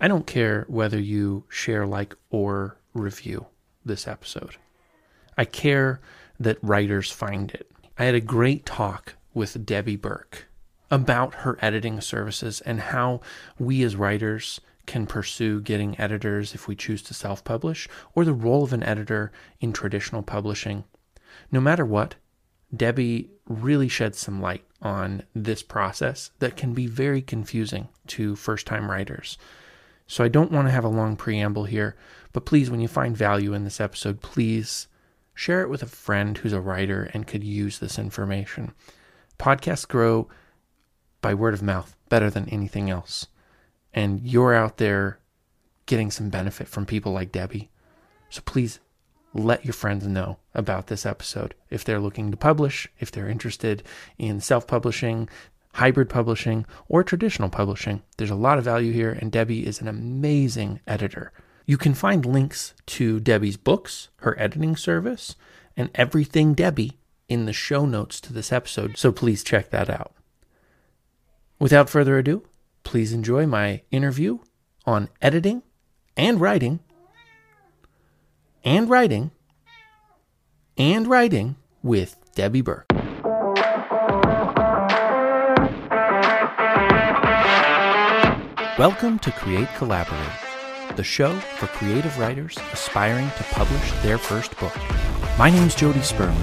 I don't care whether you share, like, or review this episode. I care that writers find it. I had a great talk with Debbie Burke about her editing services and how we as writers can pursue getting editors if we choose to self publish, or the role of an editor in traditional publishing. No matter what, Debbie really sheds some light on this process that can be very confusing to first time writers. So I don't want to have a long preamble here, but please, when you find value in this episode, please share it with a friend who's a writer and could use this information. Podcasts grow by word of mouth better than anything else and you're out there getting some benefit from people like Debbie. So please let your friends know about this episode. If they're looking to publish, if they're interested in self publishing, hybrid publishing, or traditional publishing, there's a lot of value here, and Debbie is an amazing editor. You can find links to Debbie's books, her editing service, and everything Debbie in the show notes to this episode, so please check that out. Without further ado, Please enjoy my interview on editing and writing and writing and writing with Debbie Burke. Welcome to Create Collaborate, the show for creative writers aspiring to publish their first book. My name's Jody Sperling,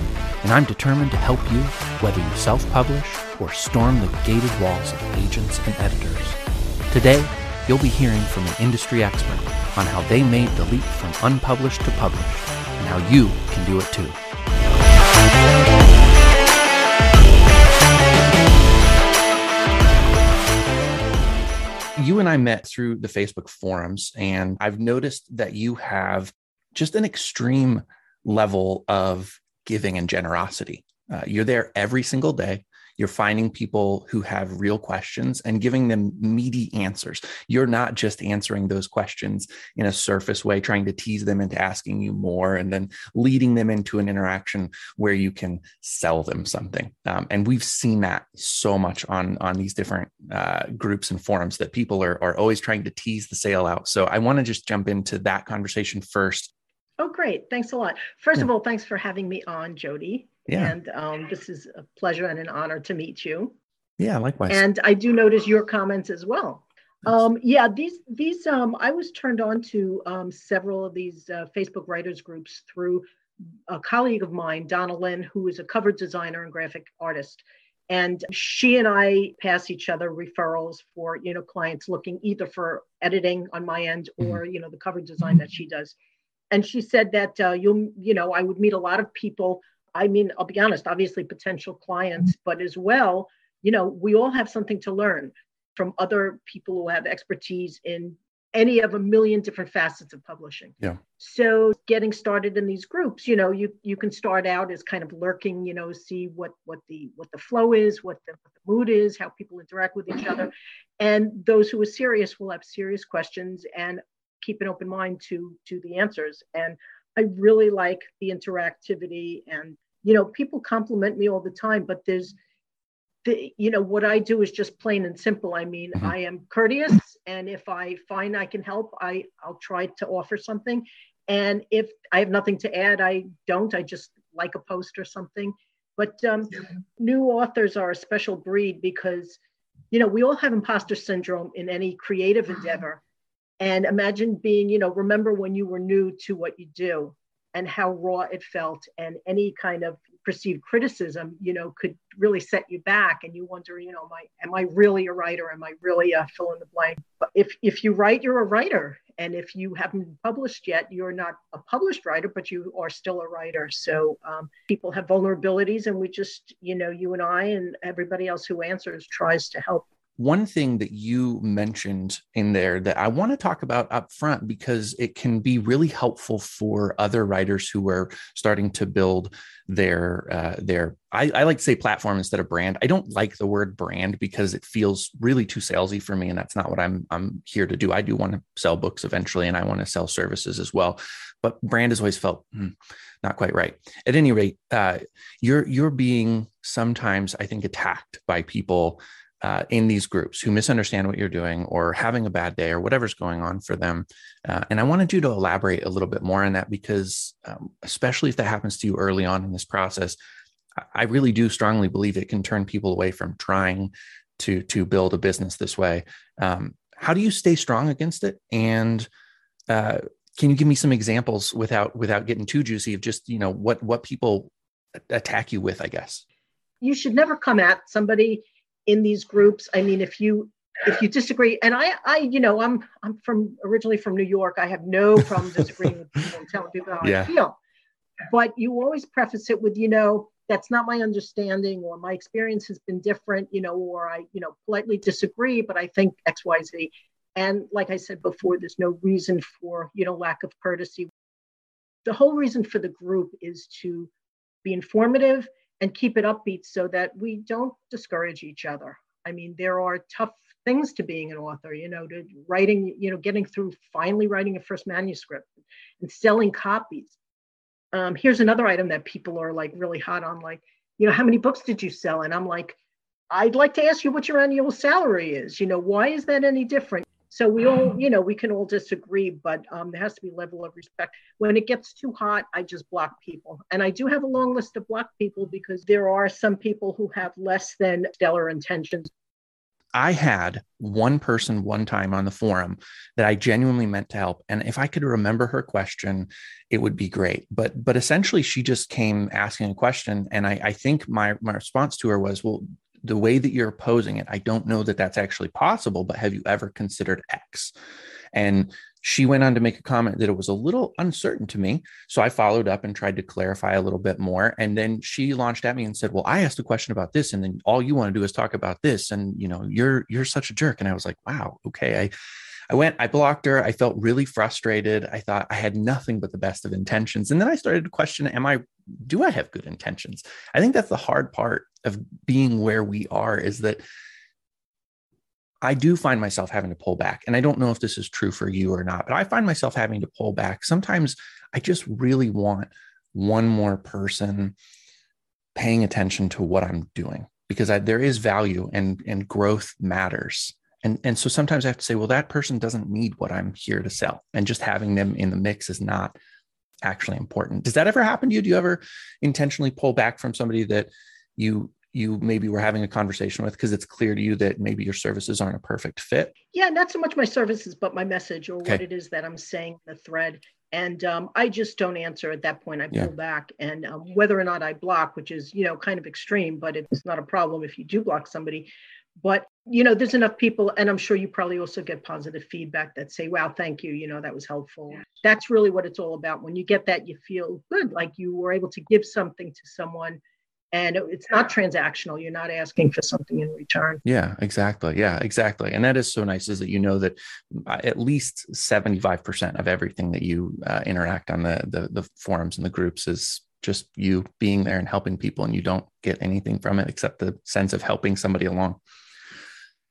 and I'm determined to help you whether you self publish or storm the gated walls of agents and editors. Today, you'll be hearing from an industry expert on how they made the leap from unpublished to published and how you can do it too. You and I met through the Facebook forums, and I've noticed that you have just an extreme level of giving and generosity. Uh, you're there every single day. You're finding people who have real questions and giving them meaty answers. You're not just answering those questions in a surface way, trying to tease them into asking you more and then leading them into an interaction where you can sell them something. Um, and we've seen that so much on, on these different uh, groups and forums that people are, are always trying to tease the sale out. So I want to just jump into that conversation first. Oh, great. Thanks a lot. First yeah. of all, thanks for having me on, Jody. Yeah. And um, this is a pleasure and an honor to meet you. Yeah, likewise. And I do notice your comments as well. Um, yeah, these these um, I was turned on to um, several of these uh, Facebook writers groups through a colleague of mine, Donna Lynn, who is a cover designer and graphic artist. And she and I pass each other referrals for you know clients looking either for editing on my end mm-hmm. or you know the cover design that she does. And she said that uh, you'll you know I would meet a lot of people I mean, I'll be honest, obviously potential clients, mm-hmm. but as well, you know, we all have something to learn from other people who have expertise in any of a million different facets of publishing. Yeah. So getting started in these groups, you know, you you can start out as kind of lurking, you know, see what what the what the flow is, what the, what the mood is, how people interact with each other, and those who are serious will have serious questions and keep an open mind to to the answers. And I really like the interactivity and you know people compliment me all the time but there's the, you know what I do is just plain and simple. I mean, mm-hmm. I am courteous, and if I find I can help, I I'll try to offer something. And if I have nothing to add, I don't. I just like a post or something. But um, yeah. new authors are a special breed because, you know, we all have imposter syndrome in any creative mm-hmm. endeavor. And imagine being, you know, remember when you were new to what you do and how raw it felt and any kind of perceived criticism you know could really set you back and you wonder you know am i am i really a writer? Am i really a fill in the blank? But if if you write you're a writer. And if you haven't published yet you're not a published writer but you are still a writer. So um, people have vulnerabilities and we just you know you and i and everybody else who answers tries to help one thing that you mentioned in there that I want to talk about up front because it can be really helpful for other writers who are starting to build their uh, their I, I, like to say platform instead of brand. I don't like the word brand because it feels really too salesy for me, and that's not what I'm I'm here to do. I do want to sell books eventually, and I want to sell services as well. But brand has always felt hmm, not quite right. At any rate, uh, you're you're being sometimes I think attacked by people uh, in these groups who misunderstand what you're doing or having a bad day or whatever's going on for them. Uh, and I wanted you to elaborate a little bit more on that because, um, especially if that happens to you early on in this process, I really do strongly believe it can turn people away from trying to to build a business this way. Um, how do you stay strong against it? And uh, can you give me some examples without without getting too juicy of just you know what what people attack you with? I guess you should never come at somebody in these groups. I mean, if you if you disagree, and I, I, you know, I'm I'm from originally from New York. I have no problem disagreeing with people and telling people how yeah. I feel. But you always preface it with, you know, that's not my understanding, or my experience has been different, you know, or I, you know, politely disagree, but I think X, Y, Z. And like I said before, there's no reason for, you know, lack of courtesy. The whole reason for the group is to be informative and keep it upbeat so that we don't discourage each other. I mean, there are tough things to being an author, you know, to writing, you know, getting through finally writing a first manuscript and selling copies. Um, here's another item that people are like really hot on, like, you know, how many books did you sell? And I'm like, I'd like to ask you what your annual salary is. You know, why is that any different? So we all, you know, we can all disagree, but um, there has to be level of respect. When it gets too hot, I just block people. And I do have a long list of block people because there are some people who have less than stellar intentions. I had one person one time on the forum that I genuinely meant to help. And if I could remember her question, it would be great. But but essentially she just came asking a question. And I, I think my my response to her was, well, the way that you're opposing it, I don't know that that's actually possible, but have you ever considered X? And she went on to make a comment that it was a little uncertain to me. So I followed up and tried to clarify a little bit more. And then she launched at me and said, Well, I asked a question about this, and then all you want to do is talk about this. And you know, you're you're such a jerk. And I was like, Wow, okay. I I went, I blocked her. I felt really frustrated. I thought I had nothing but the best of intentions. And then I started to question, am I, do I have good intentions? I think that's the hard part of being where we are is that I do find myself having to pull back. And I don't know if this is true for you or not, but I find myself having to pull back. Sometimes I just really want one more person paying attention to what I'm doing because I, there is value and, and growth matters. And, and so sometimes I have to say, well, that person doesn't need what I'm here to sell. And just having them in the mix is not actually important. Does that ever happen to you? Do you ever intentionally pull back from somebody that you you maybe were having a conversation with because it's clear to you that maybe your services aren't a perfect fit? Yeah, not so much my services, but my message or okay. what it is that I'm saying the thread. And um, I just don't answer at that point. I pull yeah. back, and um, whether or not I block, which is you know kind of extreme, but it's not a problem if you do block somebody but you know there's enough people and i'm sure you probably also get positive feedback that say wow thank you you know that was helpful that's really what it's all about when you get that you feel good like you were able to give something to someone and it's not transactional. You're not asking for something in return. Yeah exactly. Yeah exactly. And that is so nice is that you know that uh, at least 75% of everything that you uh, interact on the, the the forums and the groups is just you being there and helping people and you don't get anything from it except the sense of helping somebody along.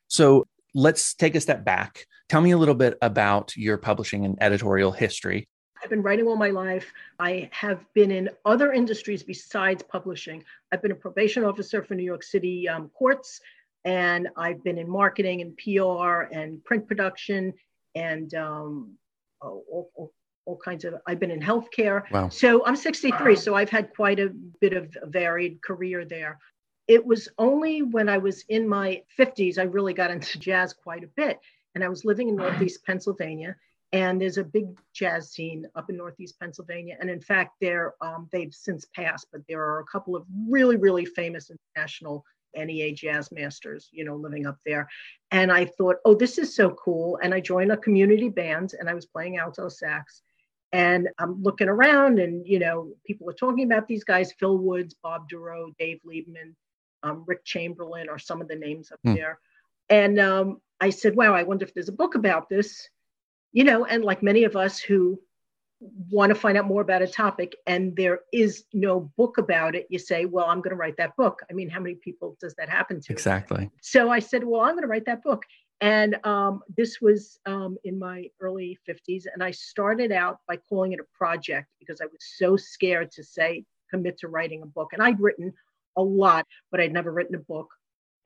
So let's take a step back. Tell me a little bit about your publishing and editorial history. I've been writing all my life. I have been in other industries besides publishing. I've been a probation officer for New York City um, courts, and I've been in marketing and PR and print production and um, all, all, all, kinds of. I've been in healthcare. Wow. So I'm 63, so I've had quite a bit of a varied career there it was only when I was in my 50s I really got into jazz quite a bit. And I was living in Northeast Pennsylvania, and there's a big jazz scene up in Northeast Pennsylvania. And in fact, there um, they've since passed, but there are a couple of really, really famous international NEA jazz masters, you know, living up there. And I thought, oh, this is so cool. And I joined a community band, and I was playing alto sax. And I'm looking around, and you know, people are talking about these guys: Phil Woods, Bob Dorough, Dave Liebman um, Rick Chamberlain are some of the names up mm. there. And um, I said, wow, I wonder if there's a book about this, you know, and like many of us who want to find out more about a topic and there is no book about it, you say, well, I'm going to write that book. I mean, how many people does that happen to? Exactly. So I said, well, I'm going to write that book. And um, this was um, in my early 50s. And I started out by calling it a project because I was so scared to say, commit to writing a book. And I'd written a lot, but I'd never written a book.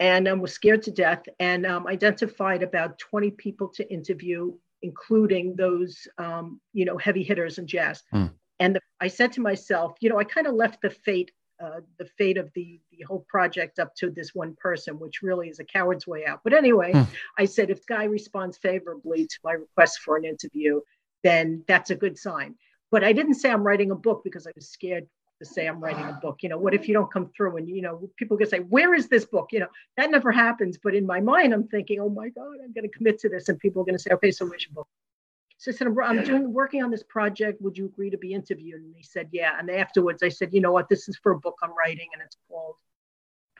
and um, was scared to death and um, identified about 20 people to interview, including those, um, you know, heavy hitters in jazz. Mm. And the, I said to myself, you know, I kind of left the fate, uh, the fate of the the whole project up to this one person, which really is a coward's way out. But anyway, mm. I said if Guy responds favorably to my request for an interview, then that's a good sign. But I didn't say I'm writing a book because I was scared to say I'm writing a book. You know, what if you don't come through and you know people can say, "Where is this book?" You know, that never happens. But in my mind, I'm thinking, "Oh my God, I'm going to commit to this," and people are going to say, "Okay, so where's your book?" So I said, I'm doing working on this project. Would you agree to be interviewed? And he said, Yeah. And afterwards, I said, You know what? This is for a book I'm writing, and it's called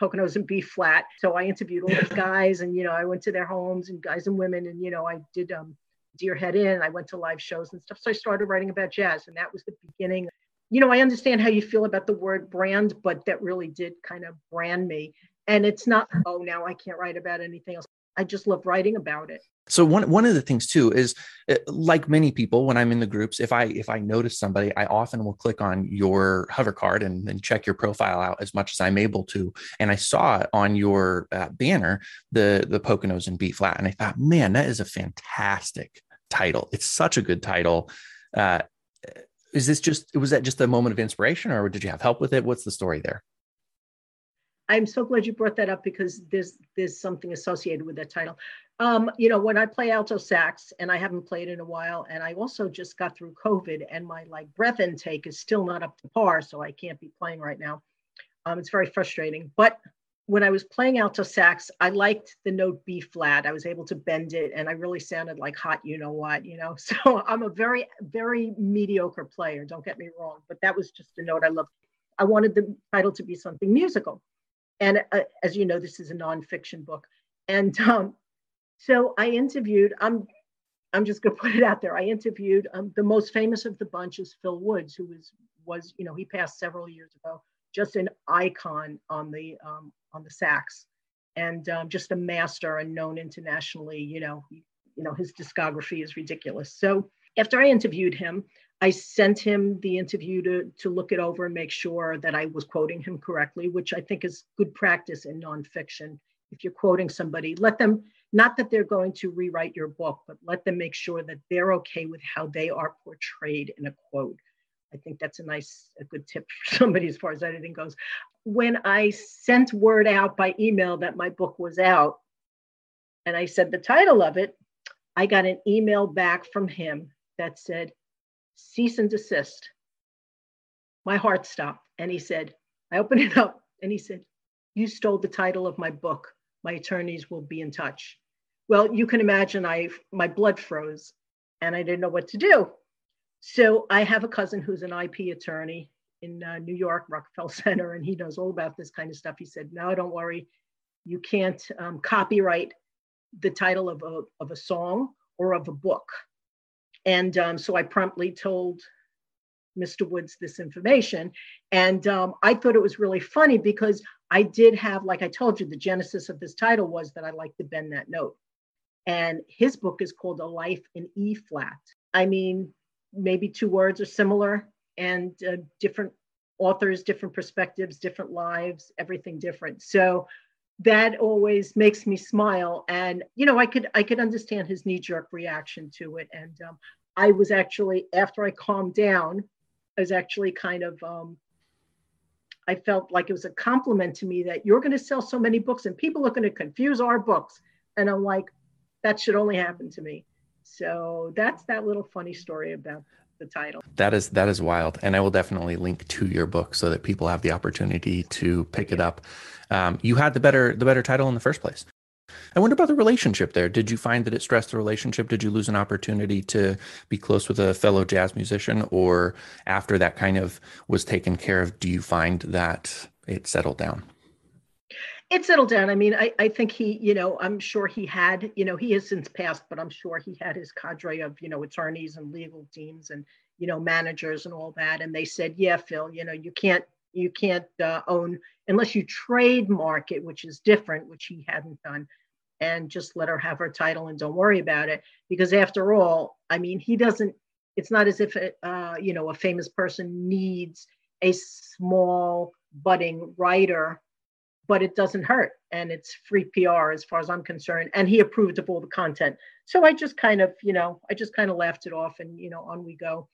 Poconos in B Flat. So I interviewed all these guys, and you know, I went to their homes and guys and women, and you know, I did um, Deer Head Inn. I went to live shows and stuff. So I started writing about jazz, and that was the beginning. You know, I understand how you feel about the word brand, but that really did kind of brand me. And it's not, oh, now I can't write about anything else. I just love writing about it. So one one of the things too is uh, like many people when I'm in the groups if I if I notice somebody I often will click on your hover card and, and check your profile out as much as I'm able to and I saw on your uh, banner the the Poconos in B flat and I thought man that is a fantastic title it's such a good title uh, is this just was that just a moment of inspiration or did you have help with it what's the story there I'm so glad you brought that up because there's there's something associated with that title. Um, you know, when I play alto sax, and I haven't played in a while, and I also just got through COVID, and my like breath intake is still not up to par, so I can't be playing right now. Um, it's very frustrating. But when I was playing alto sax, I liked the note B flat. I was able to bend it, and I really sounded like hot, you know what, you know. So I'm a very, very mediocre player. Don't get me wrong, but that was just a note I loved. I wanted the title to be something musical. And uh, as you know, this is a nonfiction book. And um, so I interviewed, I'm, I'm just going to put it out there. I interviewed um, the most famous of the bunch is Phil Woods, who was, was, you know, he passed several years ago, just an icon on the, um, on the sax and um, just a master and known internationally, you know, you know, his discography is ridiculous. So after I interviewed him, I sent him the interview to, to look it over and make sure that I was quoting him correctly, which I think is good practice in nonfiction. If you're quoting somebody, let them, not that they're going to rewrite your book, but let them make sure that they're okay with how they are portrayed in a quote. I think that's a nice, a good tip for somebody as far as editing goes. When I sent word out by email that my book was out, and I said the title of it, I got an email back from him that said, cease and desist. My heart stopped. And he said, I opened it up and he said, You stole the title of my book. My attorneys will be in touch. Well, you can imagine I my blood froze and I didn't know what to do. So I have a cousin who's an IP attorney in uh, New York, Rockefeller Center, and he knows all about this kind of stuff. He said, No, don't worry. You can't um, copyright the title of a, of a song or of a book. And um, so I promptly told Mr. Woods this information. And um, I thought it was really funny because I did have, like I told you, the genesis of this title was that I like to bend that note. And his book is called A Life in E Flat. I mean, maybe two words are similar and uh, different authors, different perspectives, different lives, everything different. So that always makes me smile and you know i could i could understand his knee-jerk reaction to it. And um, i was actually after i calmed down i was actually kind of um, i felt like it was a compliment to me that you're going to sell so many books and people are going to confuse our books. And i'm like that should only happen to me. So that's that little funny story about the title. That is that is wild, and I will definitely link to your book so that people have the opportunity to pick it up. Um, you had the better the better title in the first place. I wonder about the relationship there. Did you find that it stressed the relationship? Did you lose an opportunity to be close with a fellow jazz musician, or after that kind of was taken care of, do you find that it settled down? It settled down. I mean, I, I think he, you know, I'm sure he had, you know, he has since passed, but I'm sure he had his cadre of, you know, attorneys and legal teams and, you know, managers and all that. And they said, yeah, Phil, you know, you can't, you can't uh, own unless you trademark it, which is different, which he hadn't done, and just let her have her title and don't worry about it. Because after all, I mean, he doesn't. It's not as if it, uh, you know a famous person needs a small budding writer but it doesn't hurt and it's free PR as far as I'm concerned. And he approved of all the content. So I just kind of, you know, I just kind of laughed it off and, you know, on we go.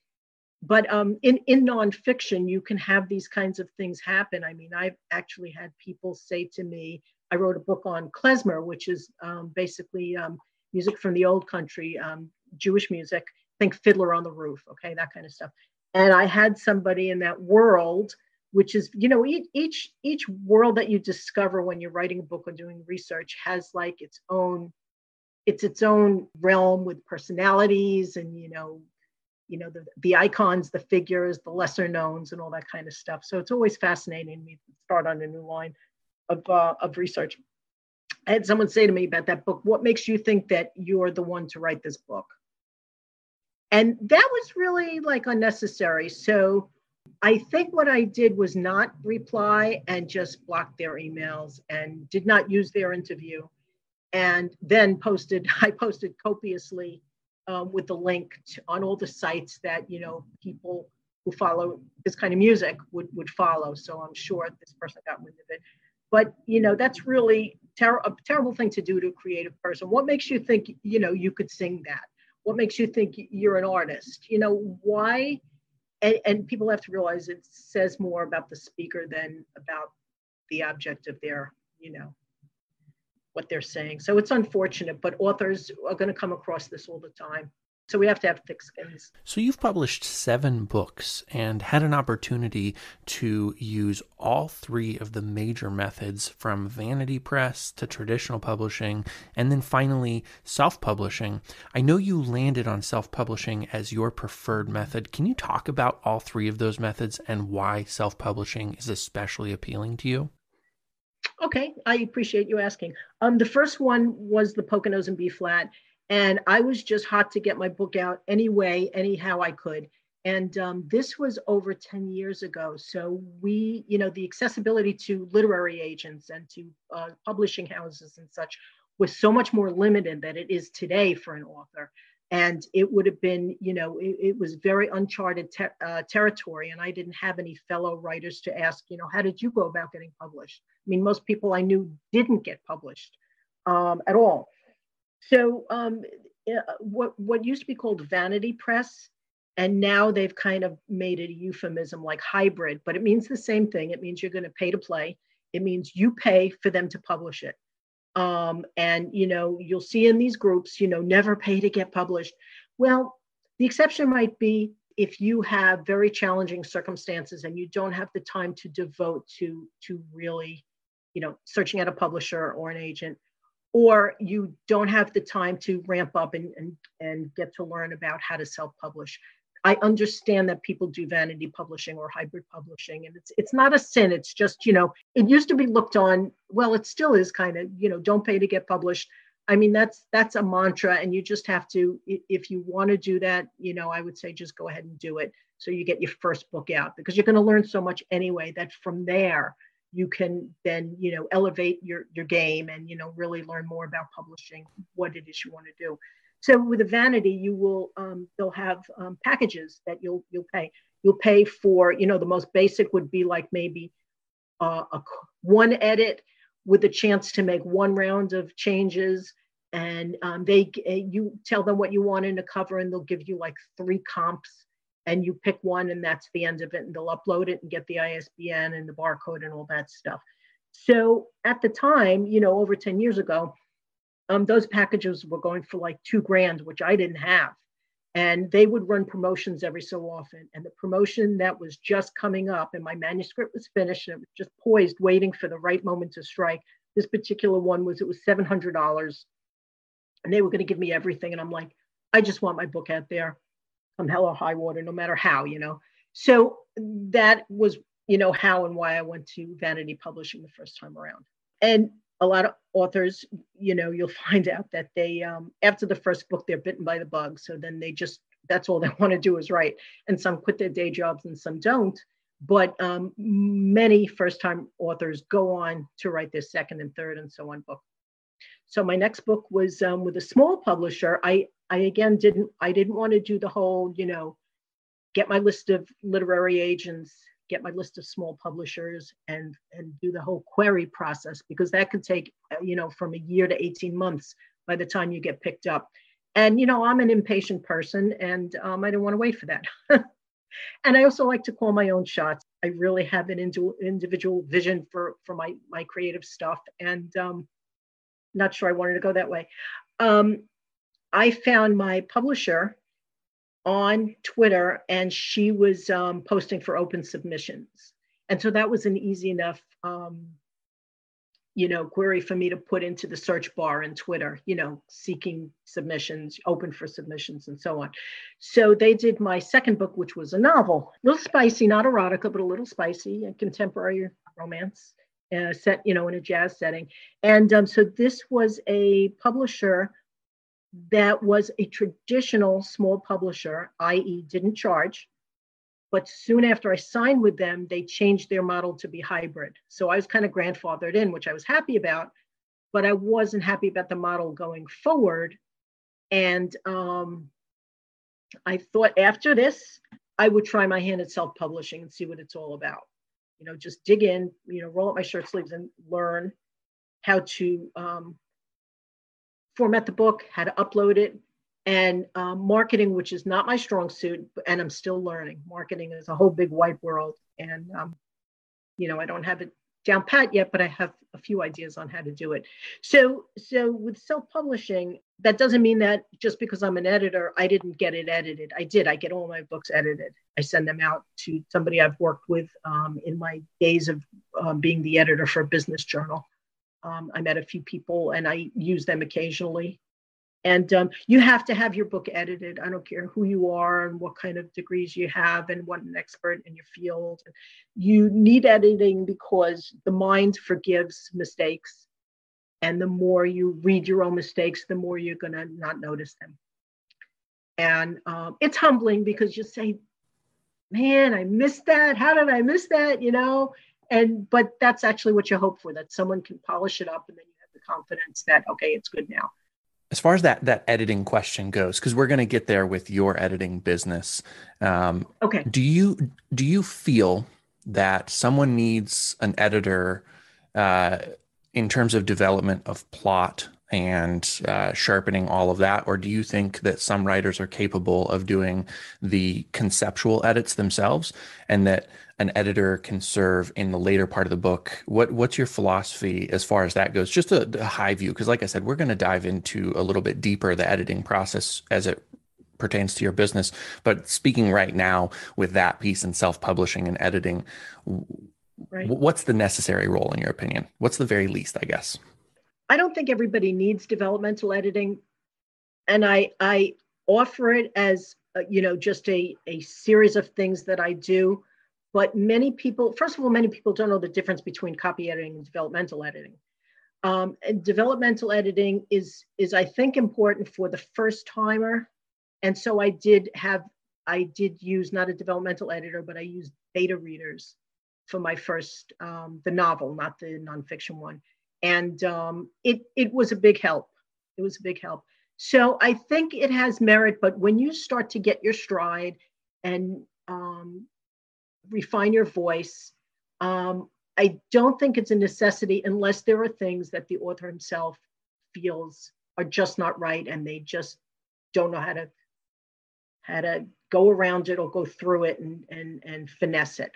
But um, in, in nonfiction, you can have these kinds of things happen. I mean, I've actually had people say to me, I wrote a book on klezmer, which is um, basically um, music from the old country, um, Jewish music. Think Fiddler on the Roof, okay, that kind of stuff. And I had somebody in that world which is you know each each world that you discover when you're writing a book or doing research has like its own it's its own realm with personalities and you know you know the, the icons the figures the lesser knowns and all that kind of stuff. So it's always fascinating me to start on a new line of, uh, of research. I had someone say to me about that book what makes you think that you're the one to write this book? And that was really like unnecessary. So I think what I did was not reply and just block their emails and did not use their interview. And then posted, I posted copiously um, with the link to, on all the sites that, you know, people who follow this kind of music would, would follow. So I'm sure this person got wind of it. But, you know, that's really ter- a terrible thing to do to a creative person. What makes you think, you know, you could sing that? What makes you think you're an artist? You know, why? And, and people have to realize it says more about the speaker than about the object of their, you know, what they're saying. So it's unfortunate, but authors are going to come across this all the time. So we have to have thick skins. So you've published seven books and had an opportunity to use all three of the major methods from vanity press to traditional publishing and then finally self publishing. I know you landed on self publishing as your preferred method. Can you talk about all three of those methods and why self publishing is especially appealing to you? Okay, I appreciate you asking. Um, the first one was the Poconos in B flat, and I was just hot to get my book out anyway, anyhow I could. And um, this was over 10 years ago. So we, you know, the accessibility to literary agents and to uh, publishing houses and such was so much more limited than it is today for an author. And it would have been, you know, it, it was very uncharted uh, territory. And I didn't have any fellow writers to ask, you know, how did you go about getting published? I mean, most people I knew didn't get published um, at all. So um, what what used to be called vanity press, and now they've kind of made it a euphemism like hybrid, but it means the same thing. It means you're going to pay to play. It means you pay for them to publish it. Um, and you know you'll see in these groups, you know, never pay to get published. Well, the exception might be if you have very challenging circumstances and you don't have the time to devote to to really you know searching out a publisher or an agent or you don't have the time to ramp up and, and, and get to learn about how to self-publish. I understand that people do vanity publishing or hybrid publishing, and it's it's not a sin. It's just you know it used to be looked on. Well, it still is kind of you know don't pay to get published. I mean that's that's a mantra, and you just have to if you want to do that. You know, I would say just go ahead and do it so you get your first book out because you're going to learn so much anyway that from there you can then you know elevate your your game and you know really learn more about publishing what it is you want to do. So with a vanity you will um, they'll have um, packages that you'll you'll pay. You'll pay for you know the most basic would be like maybe uh, a one edit with a chance to make one round of changes and um, they you tell them what you want in a cover and they'll give you like three comps and you pick one and that's the end of it and they'll upload it and get the ISBN and the barcode and all that stuff. So at the time, you know, over 10 years ago, um, those packages were going for like two grand, which I didn't have. And they would run promotions every so often. And the promotion that was just coming up, and my manuscript was finished, and it was just poised, waiting for the right moment to strike. This particular one was it was $700, and they were going to give me everything. And I'm like, I just want my book out there come hell or high water, no matter how, you know. So that was, you know, how and why I went to vanity publishing the first time around. And a lot of authors, you know, you'll find out that they, um, after the first book, they're bitten by the bug. So then they just, that's all they want to do is write. And some quit their day jobs and some don't. But um, many first time authors go on to write their second and third and so on book. So my next book was um, with a small publisher. I I again didn't I didn't want to do the whole you know get my list of literary agents get my list of small publishers and and do the whole query process because that could take uh, you know from a year to 18 months by the time you get picked up. And you know i'm an impatient person and um, i don't want to wait for that. And i also like to call my own shots. I really have an individual vision for for my my creative stuff and um, not sure i wanted to go that way. Um, i found my publisher on Twitter and she was um, posting for open submissions. And so that was an easy enough, um, you know, query for me to put into the search bar in Twitter, you know, seeking submissions, open for submissions, and so on. So they did my second book, which was a novel, a little spicy, not erotica, but a little spicy, a contemporary romance. Uh, set, you know, in a jazz setting. And um, so this was a publisher that was a traditional small publisher, i.e., didn't charge. But soon after I signed with them, they changed their model to be hybrid. So I was kind of grandfathered in, which I was happy about, but I wasn't happy about the model going forward. And um, I thought after this, I would try my hand at self publishing and see what it's all about. You know, just dig in, you know, roll up my shirt sleeves and learn how to um, format the book, how to upload it, and um, marketing, which is not my strong suit, and I'm still learning. Marketing is a whole big white world, and um, you know I don't have it down pat yet, but I have a few ideas on how to do it. So, so with self-publishing, that doesn't mean that just because I'm an editor, I didn't get it edited. I did. I get all my books edited. I send them out to somebody I've worked with um, in my days of um, being the editor for a business journal. Um, I met a few people and I use them occasionally. And um, you have to have your book edited. I don't care who you are and what kind of degrees you have and what an expert in your field. You need editing because the mind forgives mistakes. And the more you read your own mistakes, the more you're going to not notice them. And um, it's humbling because you say, man, I missed that. How did I miss that? You know, and but that's actually what you hope for that someone can polish it up and then you have the confidence that okay it's good now. As far as that that editing question goes because we're going to get there with your editing business um, okay. do you do you feel that someone needs an editor uh, in terms of development of plot and uh, sharpening all of that? Or do you think that some writers are capable of doing the conceptual edits themselves and that an editor can serve in the later part of the book. What what's your philosophy as far as that goes? Just a, a high view, because like I said, we're going to dive into a little bit deeper the editing process as it pertains to your business. But speaking right now with that piece and self-publishing and editing, right. what's the necessary role in your opinion? What's the very least, I guess? I don't think everybody needs developmental editing, and I I offer it as uh, you know just a a series of things that I do but many people, first of all, many people don't know the difference between copy editing and developmental editing. Um, and developmental editing is, is, I think, important for the first timer. And so I did have, I did use not a developmental editor, but I used beta readers for my first, um, the novel, not the nonfiction one. And um, it, it was a big help. It was a big help. So I think it has merit, but when you start to get your stride and um, refine your voice. Um, I don't think it's a necessity unless there are things that the author himself feels are just not right and they just don't know how to how to go around it or go through it and and and finesse it.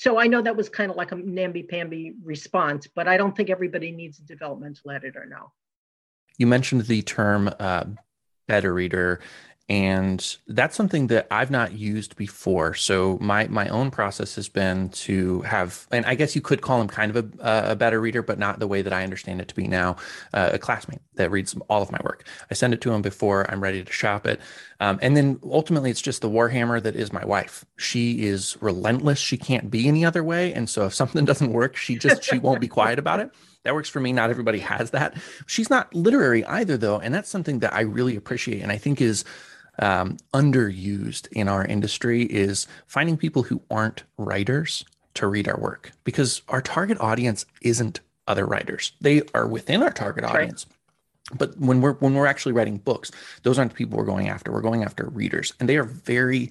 So I know that was kind of like a namby-pamby response, but I don't think everybody needs a developmental editor now. You mentioned the term uh, reader and that's something that I've not used before. So my my own process has been to have, and I guess you could call him kind of a, a beta reader, but not the way that I understand it to be now. Uh, a classmate that reads all of my work. I send it to him before I'm ready to shop it, um, and then ultimately it's just the warhammer that is my wife. She is relentless. She can't be any other way, and so if something doesn't work, she just she won't be quiet about it. That works for me. Not everybody has that. She's not literary either, though, and that's something that I really appreciate, and I think is um, underused in our industry is finding people who aren't writers to read our work because our target audience isn't other writers. They are within our target audience. Right. But when we're when we're actually writing books, those aren't the people we're going after. We're going after readers, and they are very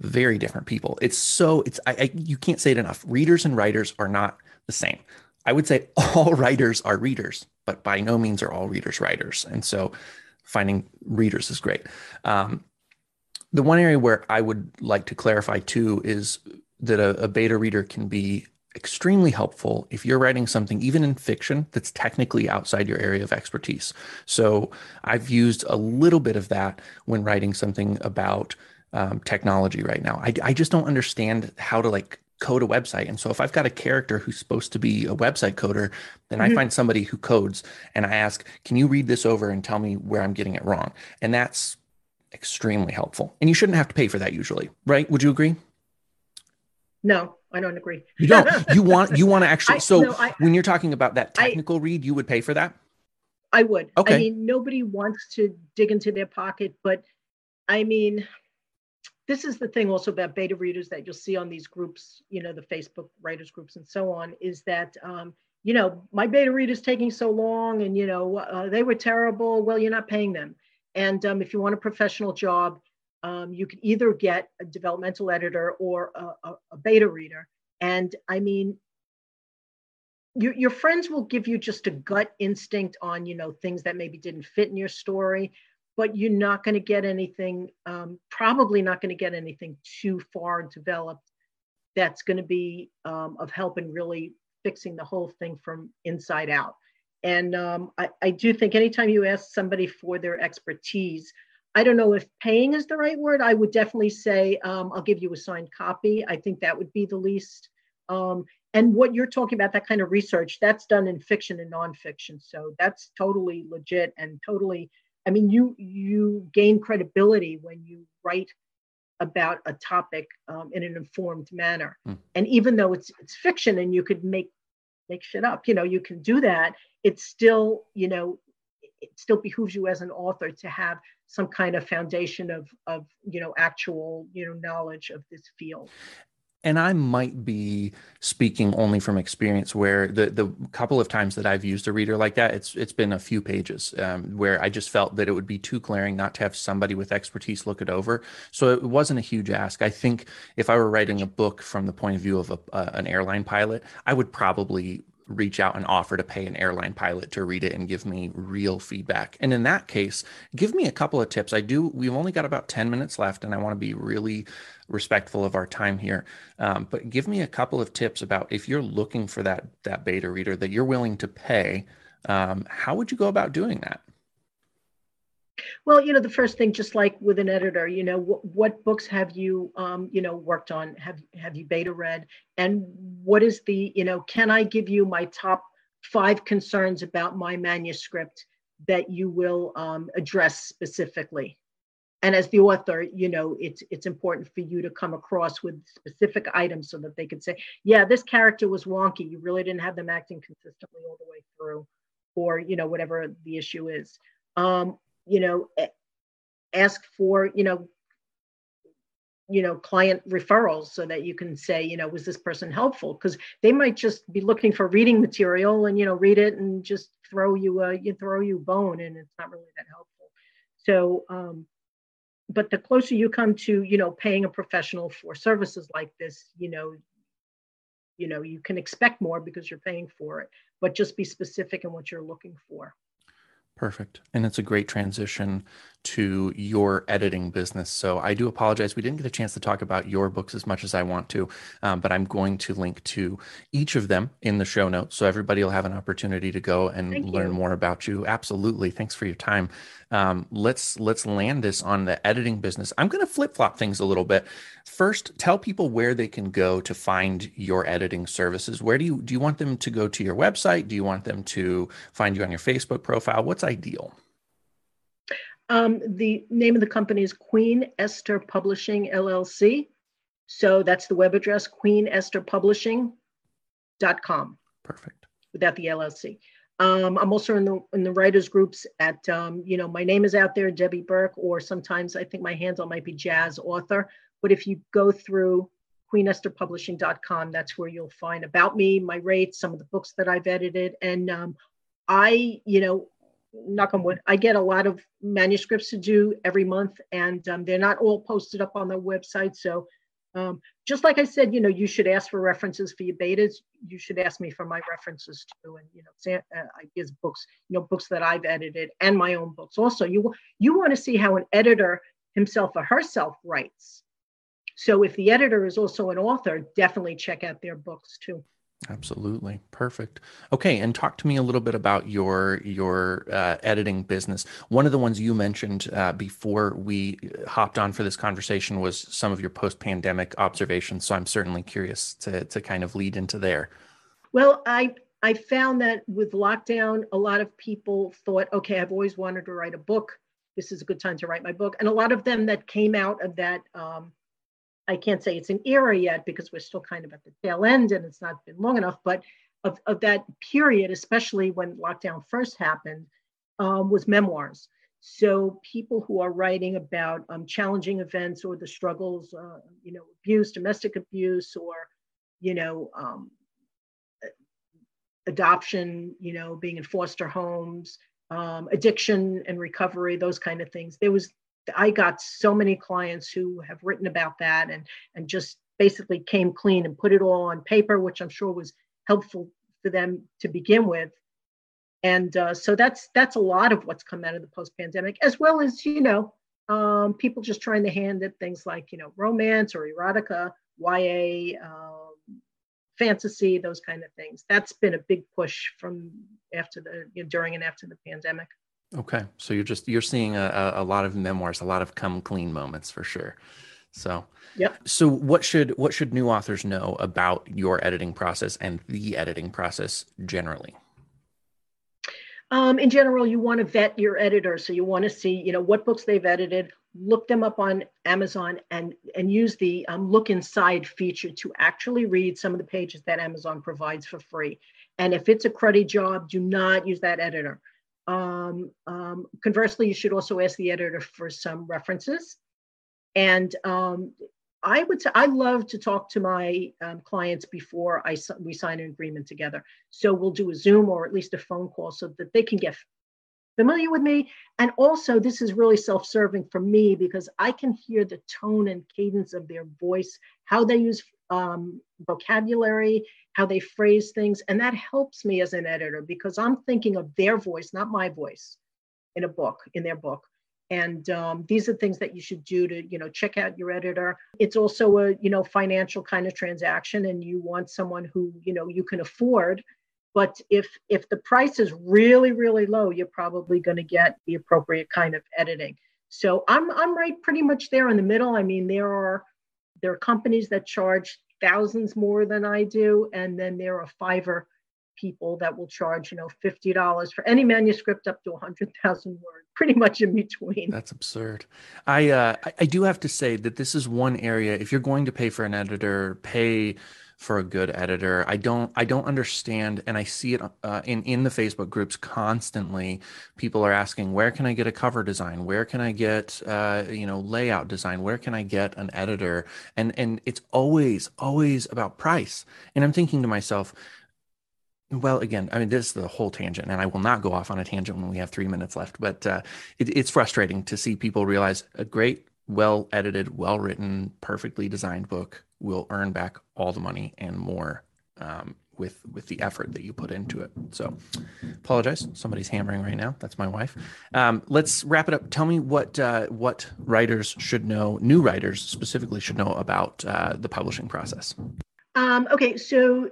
very different people. It's so it's I, I, you can't say it enough. Readers and writers are not the same. I would say all writers are readers, but by no means are all readers writers. And so finding readers is great. Um, the one area where I would like to clarify too is that a, a beta reader can be extremely helpful if you're writing something, even in fiction, that's technically outside your area of expertise. So I've used a little bit of that when writing something about um, technology right now. I, I just don't understand how to like code a website. And so if I've got a character who's supposed to be a website coder, then mm-hmm. I find somebody who codes and I ask, can you read this over and tell me where I'm getting it wrong? And that's extremely helpful. And you shouldn't have to pay for that usually, right? Would you agree? No, I don't agree. You don't. You want you want to actually. I, so no, I, when you're talking about that technical I, read, you would pay for that. I would. Okay. I mean, nobody wants to dig into their pocket, but I mean, this is the thing also about beta readers that you'll see on these groups. You know, the Facebook writers groups and so on. Is that um, you know my beta reader's taking so long, and you know uh, they were terrible. Well, you're not paying them. And um, if you want a professional job, um, you can either get a developmental editor or a, a, a beta reader. And I mean, your, friends will give you just a gut instinct on, you know, things that maybe didn't fit in your story, but you're not going to get anything, um, probably not going to get anything too far developed that's going to be um, of help in really fixing the whole thing from inside out. And um, I, I do think anytime you ask somebody for their expertise, I don't know if paying is the right word. I would definitely say um, I'll give you a signed copy. I think that would be the least. Um, and what you're talking about, that kind of research, that's done in fiction and nonfiction. So that's totally legit and totally. I mean, you you gain credibility when you write about a topic um, in an informed manner. Mm. And even though it's it's fiction and you could make make shit up, you know, you can do that. It's still, you know, it still behooves you as an author to have some kind of foundation of of you know actual you know knowledge of this field and I might be speaking only from experience where the the couple of times that I've used a reader like that, it's it's been a few pages um, where I just felt that it would be too glaring not to have somebody with expertise look it over. So it wasn't a huge ask. I think if I were writing a book from the point of view of a, uh, an airline pilot, I would probably reach out and offer to pay an airline pilot to read it and give me real feedback. And in that case, give me a couple of tips. I do, we've only got about 10 minutes left and I want to be really respectful of our time here. Um, but give me a couple of tips about if you're looking for that, that beta reader that you're willing to pay, um, how would you go about doing that? Well, you know, the first thing, just like with an editor, you know, what, what books have you, um, you know, worked on? Have have you beta read? And what is the, you know, can I give you my top five concerns about my manuscript that you will um, address specifically? And as the author, you know, it's it's important for you to come across with specific items so that they could say, yeah, this character was wonky. You really didn't have them acting consistently all the way through, or you know, whatever the issue is. Um, you know, ask for, you know, you know, client referrals so that you can say, you know, was this person helpful? Because they might just be looking for reading material and, you know, read it and just throw you a, you throw you bone and it's not really that helpful. So, um, but the closer you come to, you know, paying a professional for services like this, you know, you know, you can expect more because you're paying for it, but just be specific in what you're looking for. Perfect. And it's a great transition to your editing business. So I do apologize. We didn't get a chance to talk about your books as much as I want to, um, but I'm going to link to each of them in the show notes. So everybody will have an opportunity to go and Thank learn you. more about you. Absolutely. Thanks for your time um, let's let's land this on the editing business. I'm going to flip flop things a little bit. First, tell people where they can go to find your editing services. Where do you do you want them to go to your website? Do you want them to find you on your Facebook profile? What's ideal? Um, the name of the company is Queen Esther Publishing LLC. So that's the web address, queenestherpublishing.com. Perfect. Without the LLC. Um, I'm also in the in the writers groups at um, you know my name is out there Debbie Burke or sometimes I think my handle might be Jazz Author. But if you go through queenestherpublishing.com, that's where you'll find about me, my rates, some of the books that I've edited, and um, I you know knock on wood, I get a lot of manuscripts to do every month, and um, they're not all posted up on the website. So, um, just like I said, you know, you should ask for references for your betas. You should ask me for my references too, and you know, uh, ideas, books, you know, books that I've edited, and my own books. Also, you you want to see how an editor himself or herself writes. So, if the editor is also an author, definitely check out their books too. Absolutely. Perfect. Okay, and talk to me a little bit about your your uh, editing business. One of the ones you mentioned uh, before we hopped on for this conversation was some of your post-pandemic observations. So I'm certainly curious to to kind of lead into there. Well, I I found that with lockdown, a lot of people thought, okay, I've always wanted to write a book. This is a good time to write my book. And a lot of them that came out of that um, I can't say it's an era yet because we're still kind of at the tail end and it's not been long enough, but of, of that period, especially when lockdown first happened, um, was memoirs. So people who are writing about um, challenging events or the struggles, uh, you know, abuse, domestic abuse, or you know, um, adoption, you know, being in foster homes, um, addiction and recovery, those kind of things. There was I got so many clients who have written about that and and just basically came clean and put it all on paper, which I'm sure was helpful for them to begin with. And uh, so that's that's a lot of what's come out of the post-pandemic, as well as you know um, people just trying to hand at things like you know romance or erotica, YA, um, fantasy, those kind of things. That's been a big push from after the you know, during and after the pandemic. Okay, so you're just you're seeing a, a lot of memoirs, a lot of come clean moments for sure. So, yeah. So, what should what should new authors know about your editing process and the editing process generally? Um, in general, you want to vet your editor, so you want to see, you know, what books they've edited. Look them up on Amazon and and use the um, look inside feature to actually read some of the pages that Amazon provides for free. And if it's a cruddy job, do not use that editor um, um, conversely, you should also ask the editor for some references. And um, I would say I love to talk to my um, clients before I we sign an agreement together. So we'll do a Zoom or at least a phone call so that they can get familiar with me. And also, this is really self-serving for me because I can hear the tone and cadence of their voice, how they use um, vocabulary, how they phrase things. And that helps me as an editor because I'm thinking of their voice, not my voice in a book, in their book. And um, these are things that you should do to, you know, check out your editor. It's also a, you know, financial kind of transaction, and you want someone who, you know, you can afford. But if if the price is really really low, you're probably going to get the appropriate kind of editing. So I'm I'm right pretty much there in the middle. I mean, there are there are companies that charge thousands more than I do, and then there are Fiverr people that will charge, you know, fifty dollars for any manuscript up to a hundred thousand words, pretty much in between. That's absurd. I uh, I do have to say that this is one area. If you're going to pay for an editor, pay for a good editor. I don't I don't understand, and I see it uh, in in the Facebook groups constantly. People are asking, where can I get a cover design? Where can I get uh, you know layout design? Where can I get an editor? And and it's always always about price. And I'm thinking to myself. Well, again, I mean, this is the whole tangent, and I will not go off on a tangent when we have three minutes left. But uh, it, it's frustrating to see people realize a great well edited, well written, perfectly designed book will earn back all the money and more um, with with the effort that you put into it. So, apologize. Somebody's hammering right now. That's my wife. Um, let's wrap it up. Tell me what uh, what writers should know, new writers specifically should know about uh, the publishing process. Um, okay, so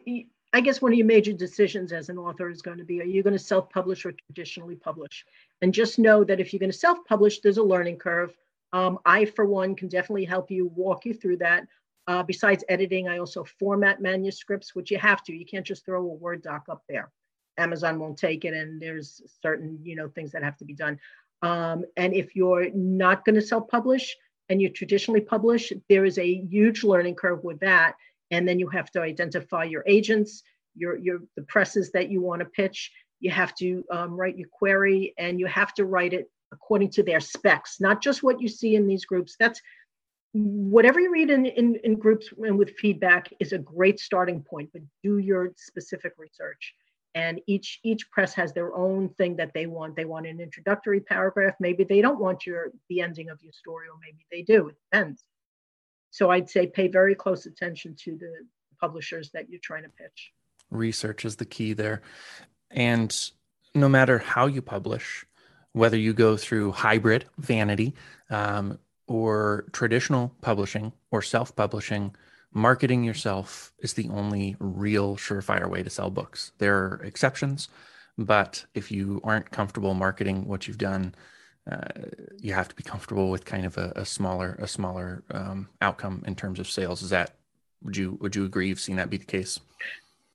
I guess one of your major decisions as an author is going to be: Are you going to self-publish or traditionally publish? And just know that if you're going to self-publish, there's a learning curve. Um, I, for one, can definitely help you walk you through that. Uh, besides editing, I also format manuscripts, which you have to. You can't just throw a Word doc up there. Amazon won't take it, and there's certain you know things that have to be done. Um, and if you're not going to self-publish and you traditionally publish, there is a huge learning curve with that. And then you have to identify your agents, your your the presses that you want to pitch. You have to um, write your query, and you have to write it according to their specs, not just what you see in these groups. That's whatever you read in, in, in groups and with feedback is a great starting point, but do your specific research. and each each press has their own thing that they want. They want an introductory paragraph. Maybe they don't want your the ending of your story or maybe they do. It depends. So i'd say pay very close attention to the publishers that you're trying to pitch. Research is the key there. And no matter how you publish whether you go through hybrid vanity um, or traditional publishing or self-publishing marketing yourself is the only real surefire way to sell books. There are exceptions, but if you aren't comfortable marketing what you've done, uh, you have to be comfortable with kind of a, a smaller a smaller um, outcome in terms of sales. Is that would you would you agree? You've seen that be the case?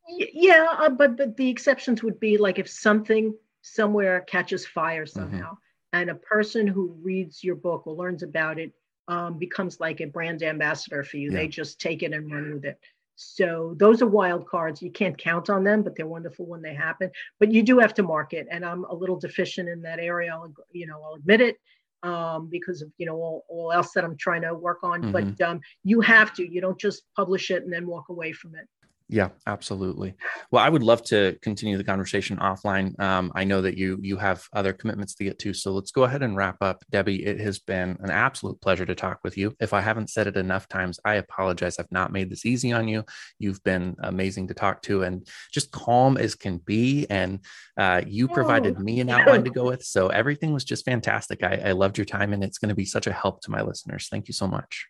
Yeah, uh, but the, the exceptions would be like if something somewhere catches fire mm-hmm. somehow, mm-hmm. And a person who reads your book or learns about it um, becomes like a brand ambassador for you. Yeah. They just take it and run with it. So those are wild cards. You can't count on them, but they're wonderful when they happen. But you do have to market, and I'm a little deficient in that area. I'll, you know, I'll admit it um, because of you know all, all else that I'm trying to work on. Mm-hmm. But um, you have to. You don't just publish it and then walk away from it. Yeah, absolutely. Well, I would love to continue the conversation offline. Um, I know that you you have other commitments to get to, so let's go ahead and wrap up. Debbie, it has been an absolute pleasure to talk with you. If I haven't said it enough times, I apologize. I've not made this easy on you. You've been amazing to talk to, and just calm as can be. And uh, you provided oh. me an outline to go with, so everything was just fantastic. I, I loved your time, and it's going to be such a help to my listeners. Thank you so much.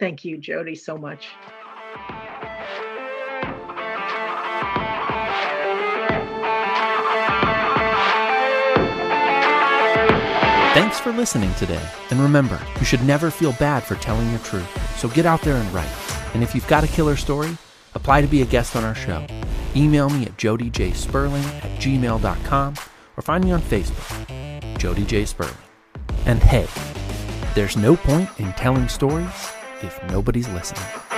Thank you, Jody, so much. Thanks for listening today. And remember, you should never feel bad for telling your truth. So get out there and write. And if you've got a killer story, apply to be a guest on our show. Email me at jodyjsperling at gmail.com or find me on Facebook, Jody J. Sperling. And hey, there's no point in telling stories if nobody's listening.